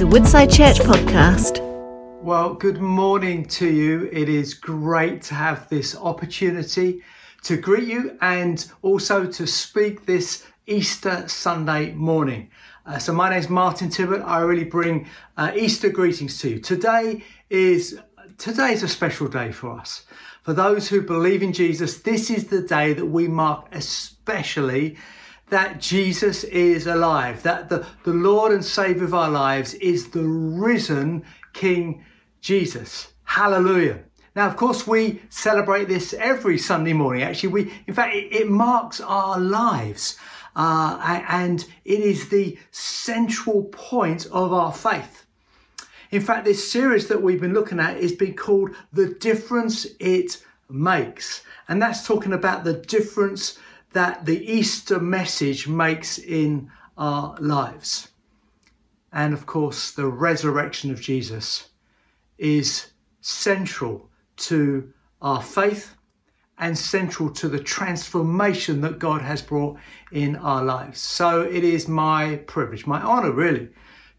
is a Woodside Church podcast. Well, good morning to you. It is great to have this opportunity to greet you and also to speak this Easter Sunday morning. Uh, so, my name is Martin Tibbet. I really bring uh, Easter greetings to you. Today is today is a special day for us. For those who believe in Jesus, this is the day that we mark especially that Jesus is alive, that the, the Lord and Savior of our lives is the risen King Jesus. Hallelujah. Now, of course, we celebrate this every Sunday morning. Actually, we, in fact, it, it marks our lives. Uh, and it is the central point of our faith. In fact, this series that we've been looking at is being called The Difference It Makes. And that's talking about the difference that the Easter message makes in our lives. And of course, the resurrection of Jesus is central to our faith and central to the transformation that God has brought in our lives. So it is my privilege, my honor really,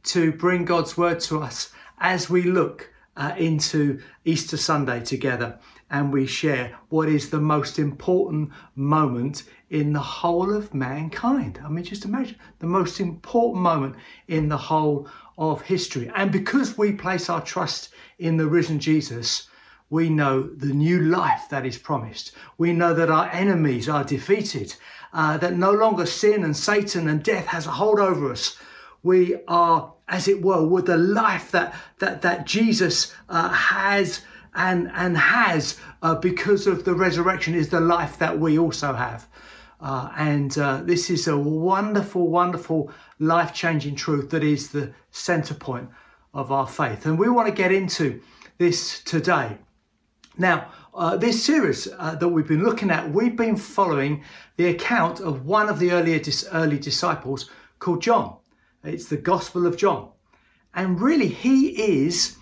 to bring God's word to us as we look uh, into Easter Sunday together and we share what is the most important moment in the whole of mankind. I mean, just imagine the most important moment in the whole of history. And because we place our trust in the risen Jesus, we know the new life that is promised. We know that our enemies are defeated, uh, that no longer sin and Satan and death has a hold over us. We are, as it were, with the life that that that Jesus uh, has and and has uh, because of the resurrection is the life that we also have. Uh, and uh, this is a wonderful, wonderful, life changing truth that is the center point of our faith. And we want to get into this today. Now, uh, this series uh, that we've been looking at, we've been following the account of one of the earlier dis- early disciples called John. It's the Gospel of John. And really, he is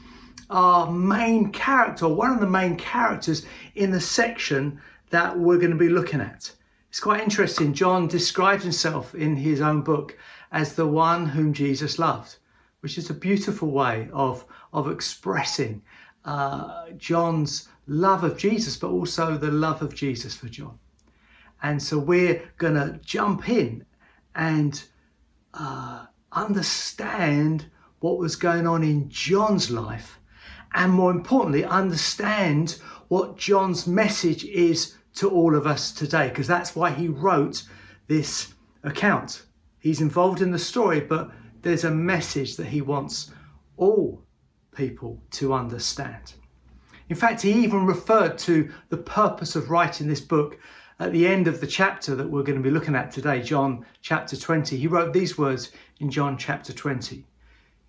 our main character, one of the main characters in the section that we're going to be looking at. It's quite interesting. John describes himself in his own book as the one whom Jesus loved, which is a beautiful way of, of expressing uh, John's love of Jesus, but also the love of Jesus for John. And so we're going to jump in and uh, understand what was going on in John's life and more importantly, understand what John's message is to all of us today, because that's why he wrote this account. He's involved in the story, but there's a message that he wants all people to understand. In fact, he even referred to the purpose of writing this book at the end of the chapter that we're going to be looking at today, John chapter 20. He wrote these words in John chapter 20.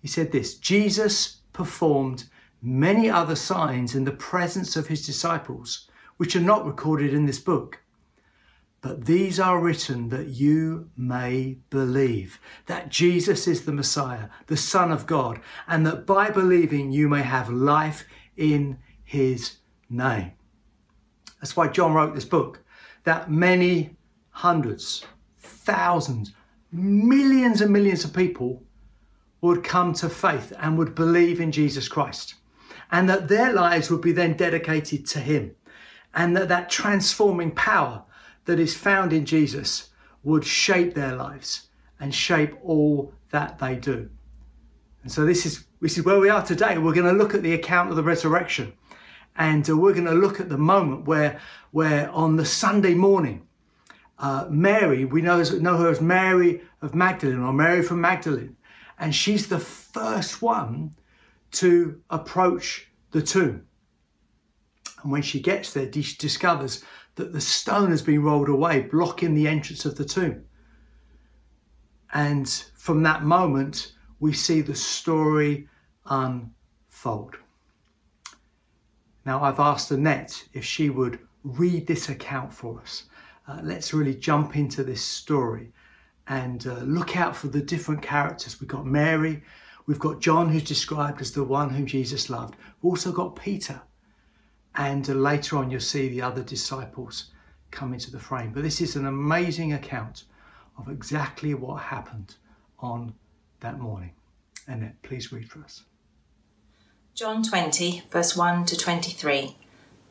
He said this Jesus performed many other signs in the presence of his disciples, which are not recorded in this book. But these are written that you may believe that Jesus is the Messiah, the Son of God, and that by believing you may have life in his name. That's why John wrote this book, that many hundreds, thousands, millions and millions of people would come to faith and would believe in Jesus Christ and that their lives would be then dedicated to Him, and that that transforming power that is found in Jesus would shape their lives and shape all that they do. And so this is this is where we are today. We're going to look at the account of the resurrection, and uh, we're going to look at the moment where where on the Sunday morning. Uh, Mary, we know, know her as Mary of Magdalene or Mary from Magdalene, and she's the first one to approach the tomb. And when she gets there, she discovers that the stone has been rolled away, blocking the entrance of the tomb. And from that moment, we see the story unfold. Now, I've asked Annette if she would read this account for us. Uh, let's really jump into this story and uh, look out for the different characters. We've got Mary, We've got John, who's described as the one whom Jesus loved. We've also got Peter. And later on, you'll see the other disciples come into the frame. But this is an amazing account of exactly what happened on that morning. Annette, please read for us. John 20, verse 1 to 23.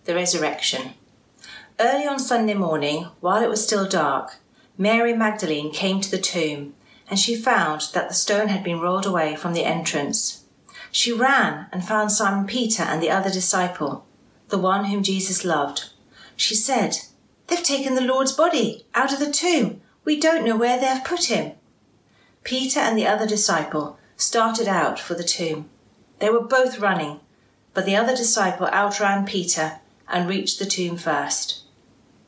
The resurrection. Early on Sunday morning, while it was still dark, Mary Magdalene came to the tomb, and she found that the stone had been rolled away from the entrance. She ran and found Simon Peter and the other disciple, the one whom Jesus loved. She said, They've taken the Lord's body out of the tomb. We don't know where they have put him. Peter and the other disciple started out for the tomb. They were both running, but the other disciple outran Peter and reached the tomb first.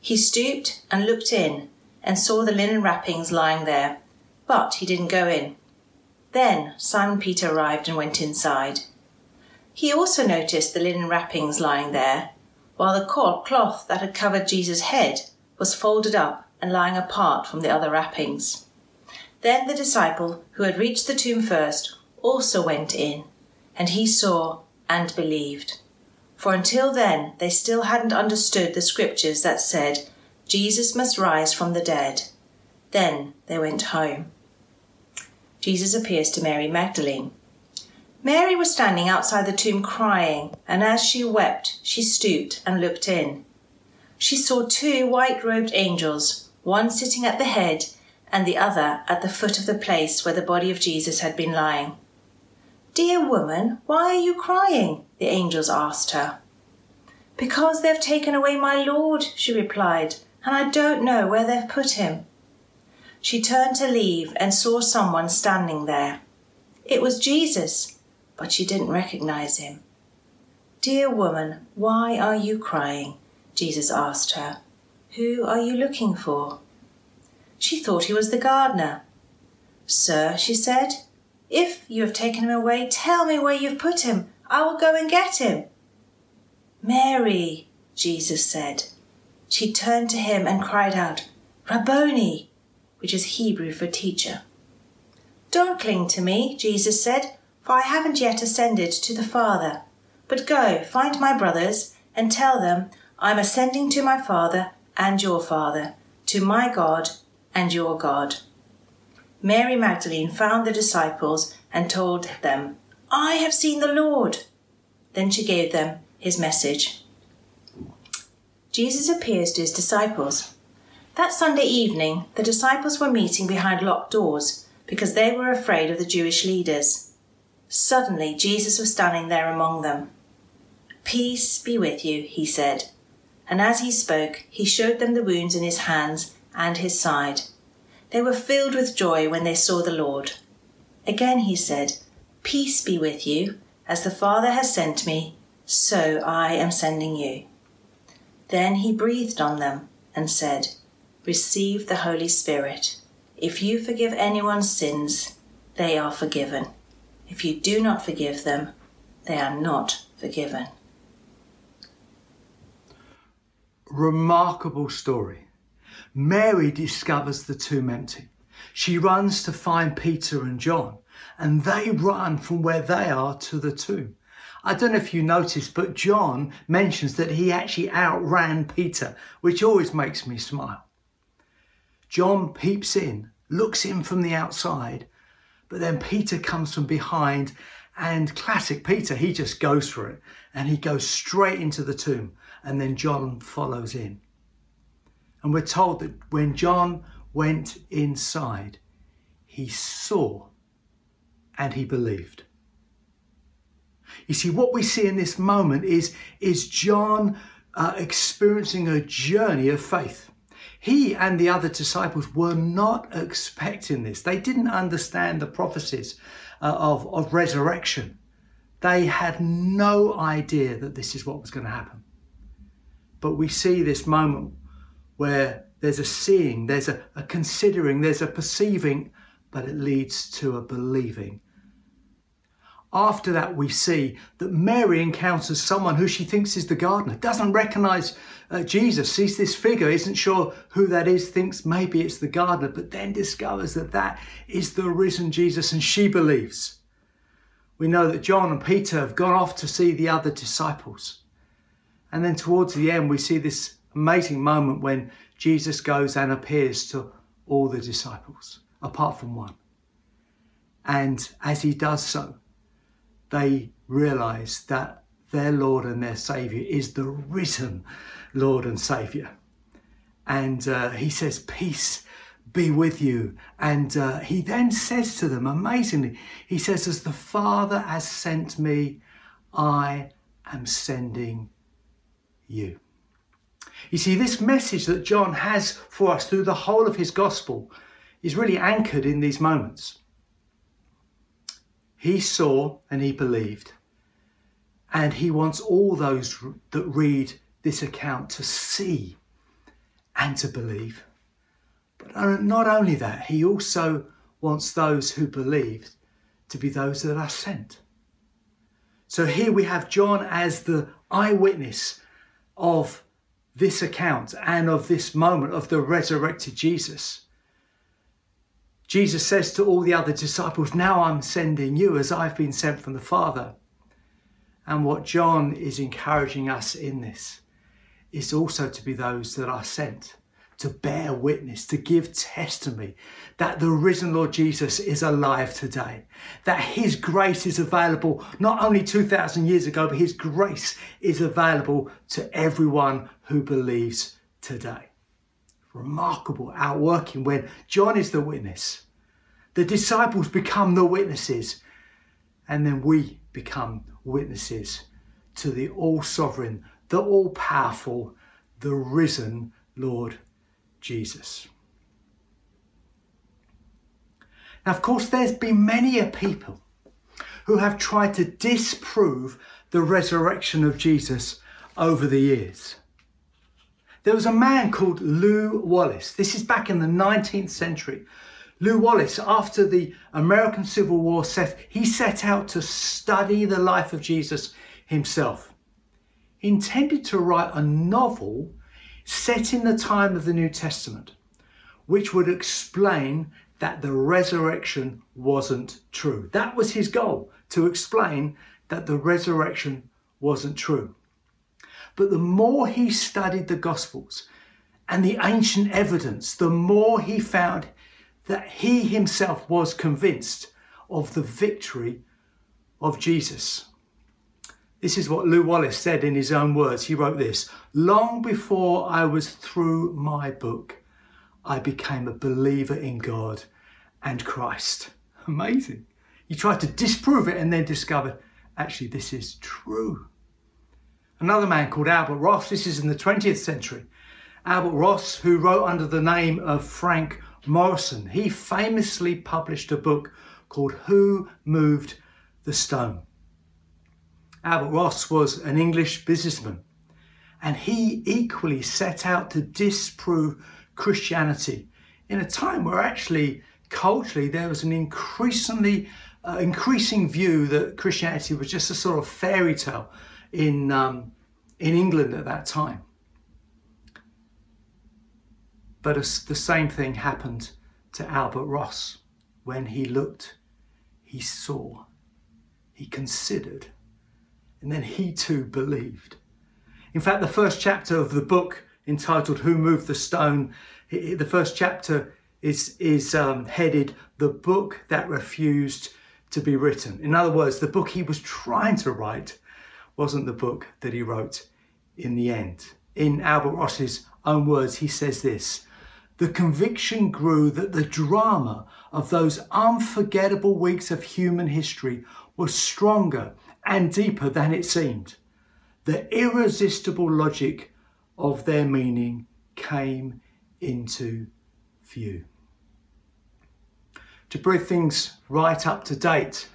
He stooped and looked in and saw the linen wrappings lying there, but he didn't go in. Then Simon Peter arrived and went inside. He also noticed the linen wrappings lying there, while the cloth that had covered Jesus' head was folded up and lying apart from the other wrappings. Then the disciple who had reached the tomb first also went in, and he saw and believed. For until then they still hadn't understood the scriptures that said, Jesus must rise from the dead. Then they went home. Jesus appears to Mary Magdalene. Mary was standing outside the tomb crying, and as she wept, she stooped and looked in. She saw two white robed angels, one sitting at the head and the other at the foot of the place where the body of Jesus had been lying. Dear woman, why are you crying? the angels asked her. Because they've taken away my Lord, she replied, and I don't know where they've put him. She turned to leave and saw someone standing there. It was Jesus, but she didn't recognize him. Dear woman, why are you crying? Jesus asked her. Who are you looking for? She thought he was the gardener. Sir, she said, if you have taken him away, tell me where you've put him. I will go and get him. Mary, Jesus said. She turned to him and cried out, Rabboni, which is Hebrew for teacher. Don't cling to me, Jesus said, for I haven't yet ascended to the Father. But go, find my brothers, and tell them, I'm ascending to my Father and your Father, to my God and your God. Mary Magdalene found the disciples and told them, I have seen the Lord. Then she gave them his message. Jesus appears to his disciples. That Sunday evening, the disciples were meeting behind locked doors because they were afraid of the Jewish leaders. Suddenly, Jesus was standing there among them. Peace be with you, he said. And as he spoke, he showed them the wounds in his hands and his side. They were filled with joy when they saw the Lord. Again he said, Peace be with you. As the Father has sent me, so I am sending you. Then he breathed on them and said, Receive the Holy Spirit. If you forgive anyone's sins, they are forgiven. If you do not forgive them, they are not forgiven. Remarkable story. Mary discovers the tomb empty. She runs to find Peter and John, and they run from where they are to the tomb. I don't know if you noticed, but John mentions that he actually outran Peter, which always makes me smile. John peeps in, looks in from the outside, but then Peter comes from behind, and classic Peter, he just goes for it and he goes straight into the tomb, and then John follows in. And we're told that when John went inside, he saw and he believed. You see, what we see in this moment is, is John uh, experiencing a journey of faith. He and the other disciples were not expecting this. They didn't understand the prophecies uh, of, of resurrection. They had no idea that this is what was going to happen. But we see this moment where there's a seeing, there's a, a considering, there's a perceiving, but it leads to a believing after that, we see that Mary encounters someone who she thinks is the gardener, doesn't recognize uh, Jesus, sees this figure, isn't sure who that is, thinks maybe it's the gardener, but then discovers that that is the risen Jesus and she believes. We know that John and Peter have gone off to see the other disciples. And then towards the end, we see this amazing moment when Jesus goes and appears to all the disciples, apart from one. And as he does so, they realize that their Lord and their Savior is the risen Lord and Savior. And uh, he says, Peace be with you. And uh, he then says to them, amazingly, he says, As the Father has sent me, I am sending you. You see, this message that John has for us through the whole of his gospel is really anchored in these moments. He saw and he believed. And he wants all those that read this account to see and to believe. But not only that, he also wants those who believe to be those that are sent. So here we have John as the eyewitness of this account and of this moment of the resurrected Jesus. Jesus says to all the other disciples, Now I'm sending you as I've been sent from the Father. And what John is encouraging us in this is also to be those that are sent to bear witness, to give testimony that the risen Lord Jesus is alive today, that his grace is available not only 2,000 years ago, but his grace is available to everyone who believes today. Remarkable outworking when John is the witness, the disciples become the witnesses, and then we become witnesses to the all sovereign, the all powerful, the risen Lord Jesus. Now, of course, there's been many a people who have tried to disprove the resurrection of Jesus over the years. There was a man called Lew Wallace. This is back in the 19th century. Lew Wallace, after the American Civil War, set, he set out to study the life of Jesus himself. He intended to write a novel set in the time of the New Testament, which would explain that the resurrection wasn't true. That was his goal, to explain that the resurrection wasn't true. But the more he studied the Gospels and the ancient evidence, the more he found that he himself was convinced of the victory of Jesus. This is what Lew Wallace said in his own words. He wrote this Long before I was through my book, I became a believer in God and Christ. Amazing. He tried to disprove it and then discovered actually this is true. Another man called Albert Ross, this is in the 20th century. Albert Ross, who wrote under the name of Frank Morison, he famously published a book called Who Moved the Stone. Albert Ross was an English businessman, and he equally set out to disprove Christianity in a time where actually culturally there was an increasingly uh, increasing view that Christianity was just a sort of fairy tale in um, in England at that time. But the same thing happened to Albert Ross when he looked, he saw, he considered, and then he too believed. In fact, the first chapter of the book entitled Who Moved the Stone, the first chapter is, is um, headed The Book That Refused to Be Written. In other words, the book he was trying to write wasn't the book that he wrote in the end. In Albert Ross's own words, he says this The conviction grew that the drama of those unforgettable weeks of human history was stronger and deeper than it seemed. The irresistible logic of their meaning came into view. To bring things right up to date,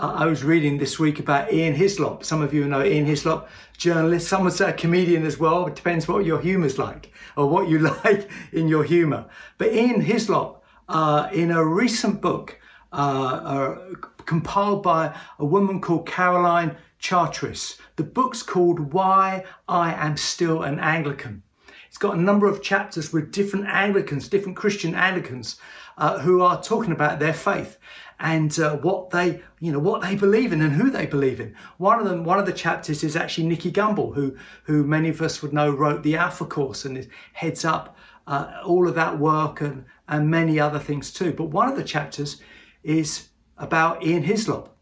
I was reading this week about Ian Hislop. Some of you know Ian Hislop, journalist. Some would say a comedian as well. It depends what your humour's like or what you like in your humour. But Ian Hislop, uh, in a recent book, uh, uh, compiled by a woman called Caroline Chartres. The book's called Why I Am Still an Anglican. It's got a number of chapters with different Anglicans, different Christian Anglicans, uh, who are talking about their faith and uh, what they, you know, what they believe in and who they believe in. One of them, one of the chapters is actually Nicky Gumbel, who, who many of us would know wrote the Alpha Course and heads up uh, all of that work and, and many other things too. But one of the chapters is about Ian Hislop.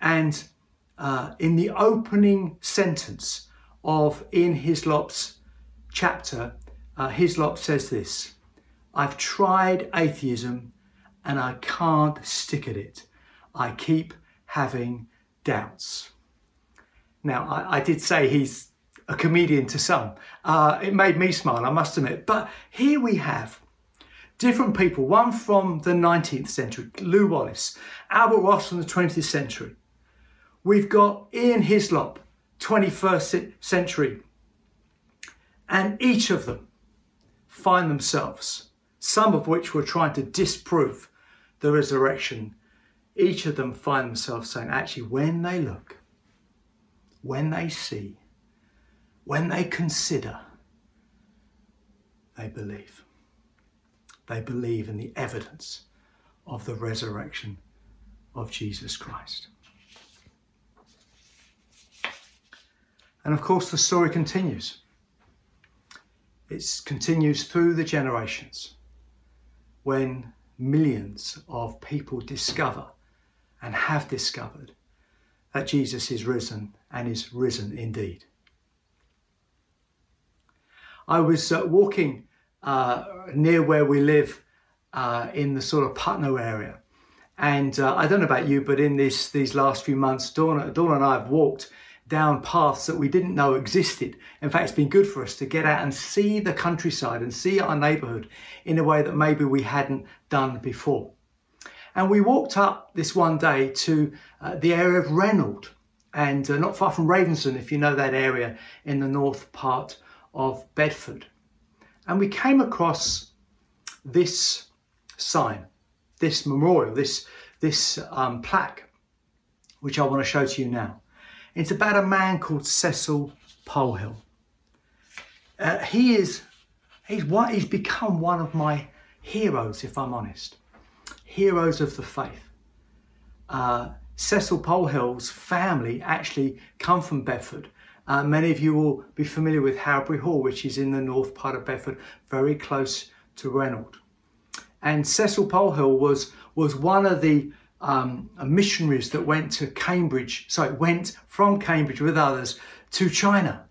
And uh, in the opening sentence of Ian Hislop's chapter, uh, Hislop says this I've tried atheism and I can't stick at it. I keep having doubts. Now, I, I did say he's a comedian to some. Uh, it made me smile, I must admit. But here we have different people, one from the 19th century, Lew Wallace, Albert Ross from the 20th century. We've got Ian Hislop, 21st century. And each of them find themselves, some of which were trying to disprove the resurrection, each of them find themselves saying, actually, when they look, when they see, when they consider, they believe. They believe in the evidence of the resurrection of Jesus Christ. And of course, the story continues. It continues through the generations when millions of people discover and have discovered that Jesus is risen and is risen indeed. I was uh, walking uh, near where we live uh, in the sort of Putnoe area. And uh, I don't know about you, but in this, these last few months, Dawn, Dawn and I have walked down paths that we didn't know existed. In fact, it's been good for us to get out and see the countryside and see our neighbourhood in a way that maybe we hadn't done before. And we walked up this one day to uh, the area of Renhold, and uh, not far from Ravensden, if you know that area in the north part of Bedford. And we came across this sign, this memorial, this, this um, plaque, which I want to show to you now. It's about a man called Cecil Polhill. Uh, he is he's what he's become one of my heroes, if I'm honest. Heroes of the faith. Uh, Cecil Polhill's family actually come from Bedford. Uh, many of you will be familiar with Howbury Hall, which is in the north part of Bedford, very close to Renhold. And Cecil Polhill was was one of the um, missionaries that went to Cambridge, so went from Cambridge with others to China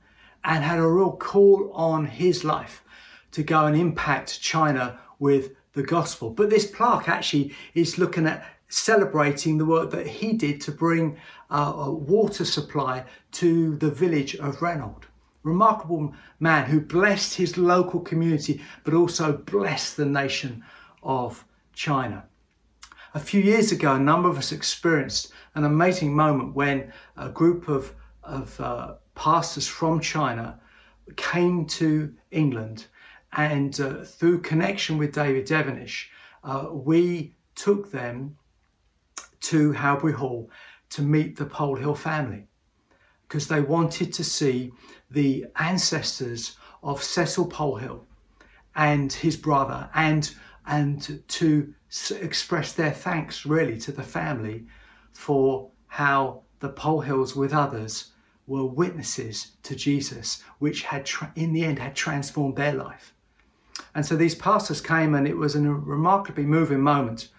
and had a real call on his life to go and impact China with the gospel. But this plaque actually is looking at celebrating the work that he did to bring uh, a water supply to the village of Renhold. Remarkable man who blessed his local community but also blessed the nation of China. A few years ago, a number of us experienced an amazing moment when a group of, of uh, pastors from China came to England and uh, through connection with David Devenish, uh, we took them to Howbury Hall to meet the Polhill family because they wanted to see the ancestors of Cecil Polhill and his brother and and to express their thanks really to the family for how the Polhills with others were witnesses to Jesus, which had tra- in the end had transformed their life. And so these pastors came, and it was a remarkably moving moment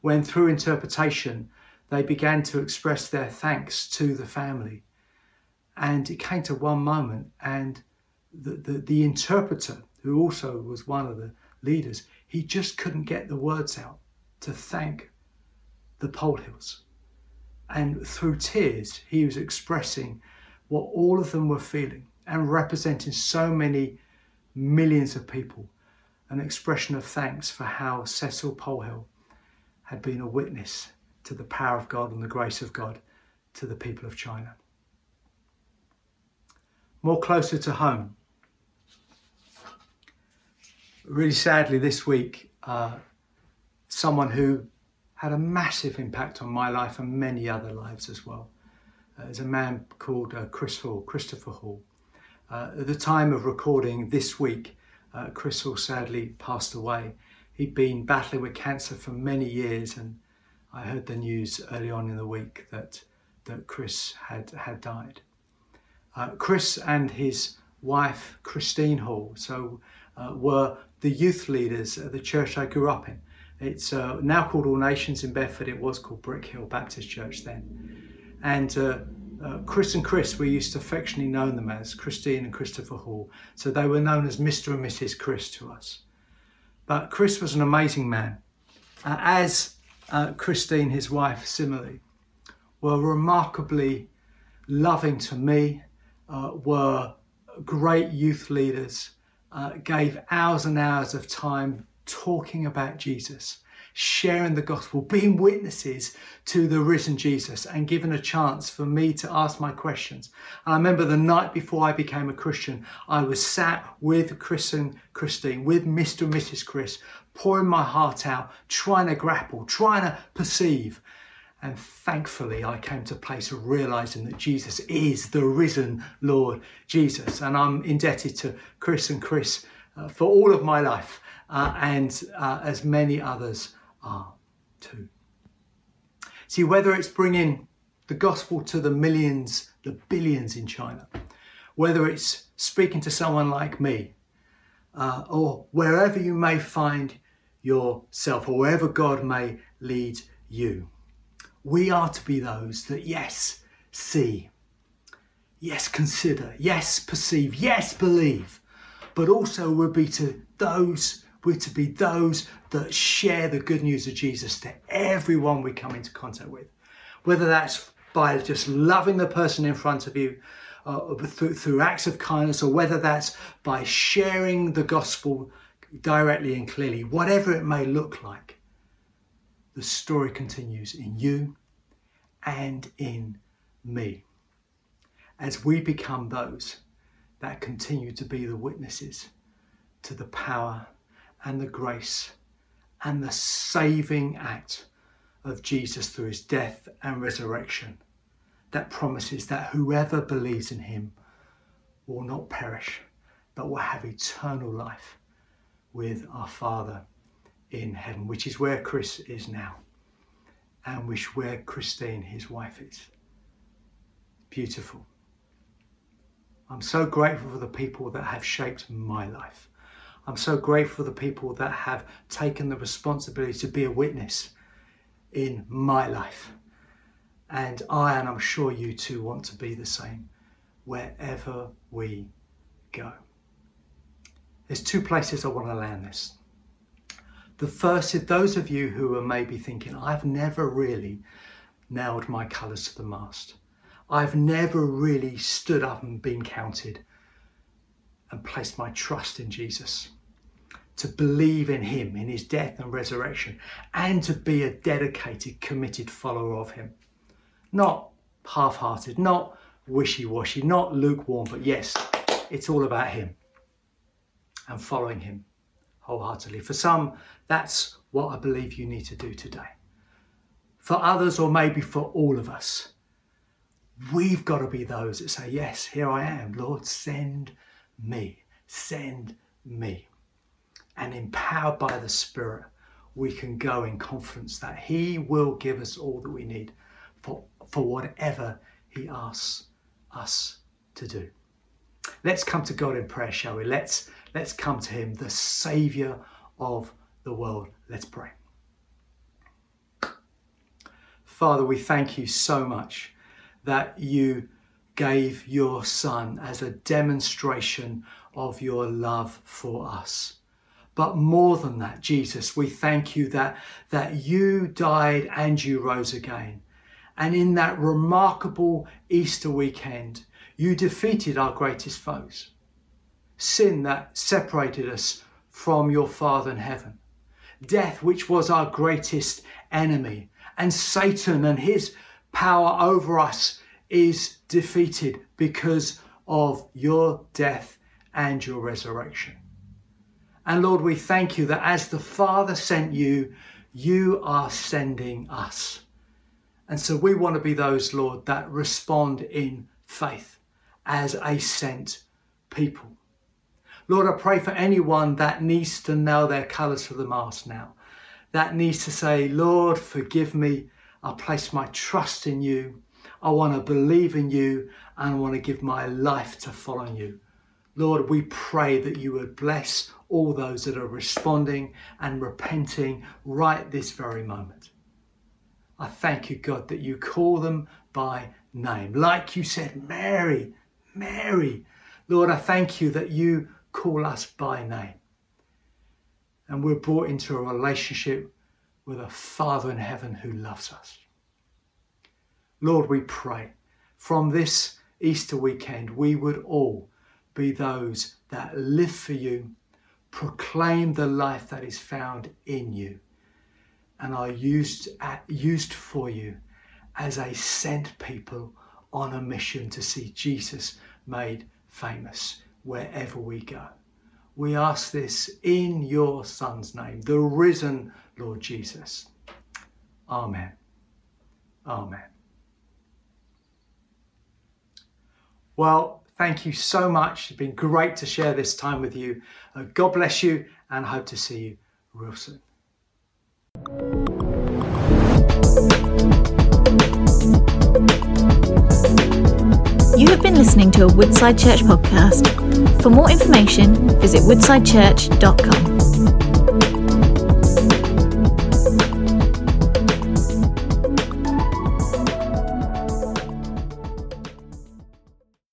when, through interpretation, they began to express their thanks to the family. And it came to one moment, and the, the, the interpreter, who also was one of the leaders, he just couldn't get the words out to thank the Polhills. And through tears, he was expressing what all of them were feeling and representing so many millions of people an expression of thanks for how Cecil Polhill had been a witness to the power of God and the grace of God to the people of China. More closer to home, really sadly this week, uh, someone who had a massive impact on my life and many other lives as well. Uh, is a man called uh, Chris Hall, Christopher Hall. Uh, at the time of recording this week, uh, Chris Hall sadly passed away. He'd been battling with cancer for many years, and I heard the news early on in the week that that Chris had had died. Uh, Chris and his wife Christine Hall, so uh, were the youth leaders at the church I grew up in. It's uh, now called All Nations in Bedford. It was called Brickhill Baptist Church then. And uh, Chris and Chris, we used to affectionately know them as Christine and Christopher Hall. So they were known as Mr. and Mrs. Chris to us. But Chris was an amazing man, uh, as uh, Christine, his wife, similarly, were remarkably loving to me, uh, were great youth leaders, uh, gave hours and hours of time talking about Jesus, sharing the gospel, being witnesses to the risen Jesus, and given a chance for me to ask my questions. And I remember the night before I became a Christian, I was sat with Chris and Christine, with Mr. and Mrs. Chris, pouring my heart out, trying to grapple, trying to perceive. And thankfully, I came to a place of realizing that Jesus is the risen Lord Jesus. And I'm indebted to Chris and Chris uh, for all of my life, uh, and uh, as many others are too. See, whether it's bringing the gospel to the millions, the billions in China, whether it's speaking to someone like me, uh, or wherever you may find yourself, or wherever God may lead you we are to be those that, yes, see, yes, consider, yes, perceive, yes, believe, but also we'll be to those, we're to be those that share the good news of Jesus to everyone we come into contact with. Whether that's by just loving the person in front of you, uh, through, through acts of kindness, or whether that's by sharing the gospel directly and clearly, whatever it may look like the story continues in you and in me as we become those that continue to be the witnesses to the power and the grace and the saving act of Jesus through his death and resurrection that promises that whoever believes in him will not perish but will have eternal life with our Father in heaven, which is where Chris is now, and which where Christine, his wife, is. Beautiful. I'm so grateful for the people that have shaped my life. I'm so grateful for the people that have taken the responsibility to be a witness in my life. And I, and I'm sure you too, want to be the same wherever we go. There's two places I want to land this. The first is those of you who are maybe thinking, I've never really nailed my colours to the mast. I've never really stood up and been counted and placed my trust in Jesus. To believe in Him, in His death and resurrection, and to be a dedicated, committed follower of Him. Not half hearted, not wishy washy, not lukewarm, but yes, it's all about Him and following Him wholeheartedly. For some, that's what I believe you need to do today. For others, or maybe for all of us, we've got to be those that say, Yes, here I am, Lord, send me, send me. And empowered by the Spirit, we can go in confidence that He will give us all that we need for, for whatever He asks us to do. Let's come to God in prayer, shall we? Let's let's come to Him, the Saviour of the world. Let's pray. Father, we thank you so much that you gave your Son as a demonstration of your love for us. But more than that, Jesus, we thank you that, that you died and you rose again. And in that remarkable Easter weekend, you defeated our greatest foes. Sin that separated us from your Father in heaven. Death, which was our greatest enemy. And Satan and his power over us is defeated because of your death and your resurrection. And Lord, we thank you that as the Father sent you, you are sending us. And so we want to be those, Lord, that respond in faith as a sent people. Lord, I pray for anyone that needs to nail their colours to the mast now, that needs to say, Lord, forgive me. I place my trust in you. I want to believe in you and I want to give my life to following you. Lord, we pray that you would bless all those that are responding and repenting right this very moment. I thank you, God, that you call them by name. Like you said, Mary, Mary. Lord, I thank you that you call us by name. And we're brought into a relationship with a Father in heaven who loves us. Lord, we pray from this Easter weekend, we would all be those that live for you, proclaim the life that is found in you and are used, at, used for you as a sent people on a mission to see Jesus made famous wherever we go. We ask this in your Son's name, the risen Lord Jesus. Amen. Amen. Well, thank you so much. It's been great to share this time with you. Uh, God bless you and hope to see you real soon. You have been listening to a Woodside Church podcast. For more information, visit woodsidechurch.com.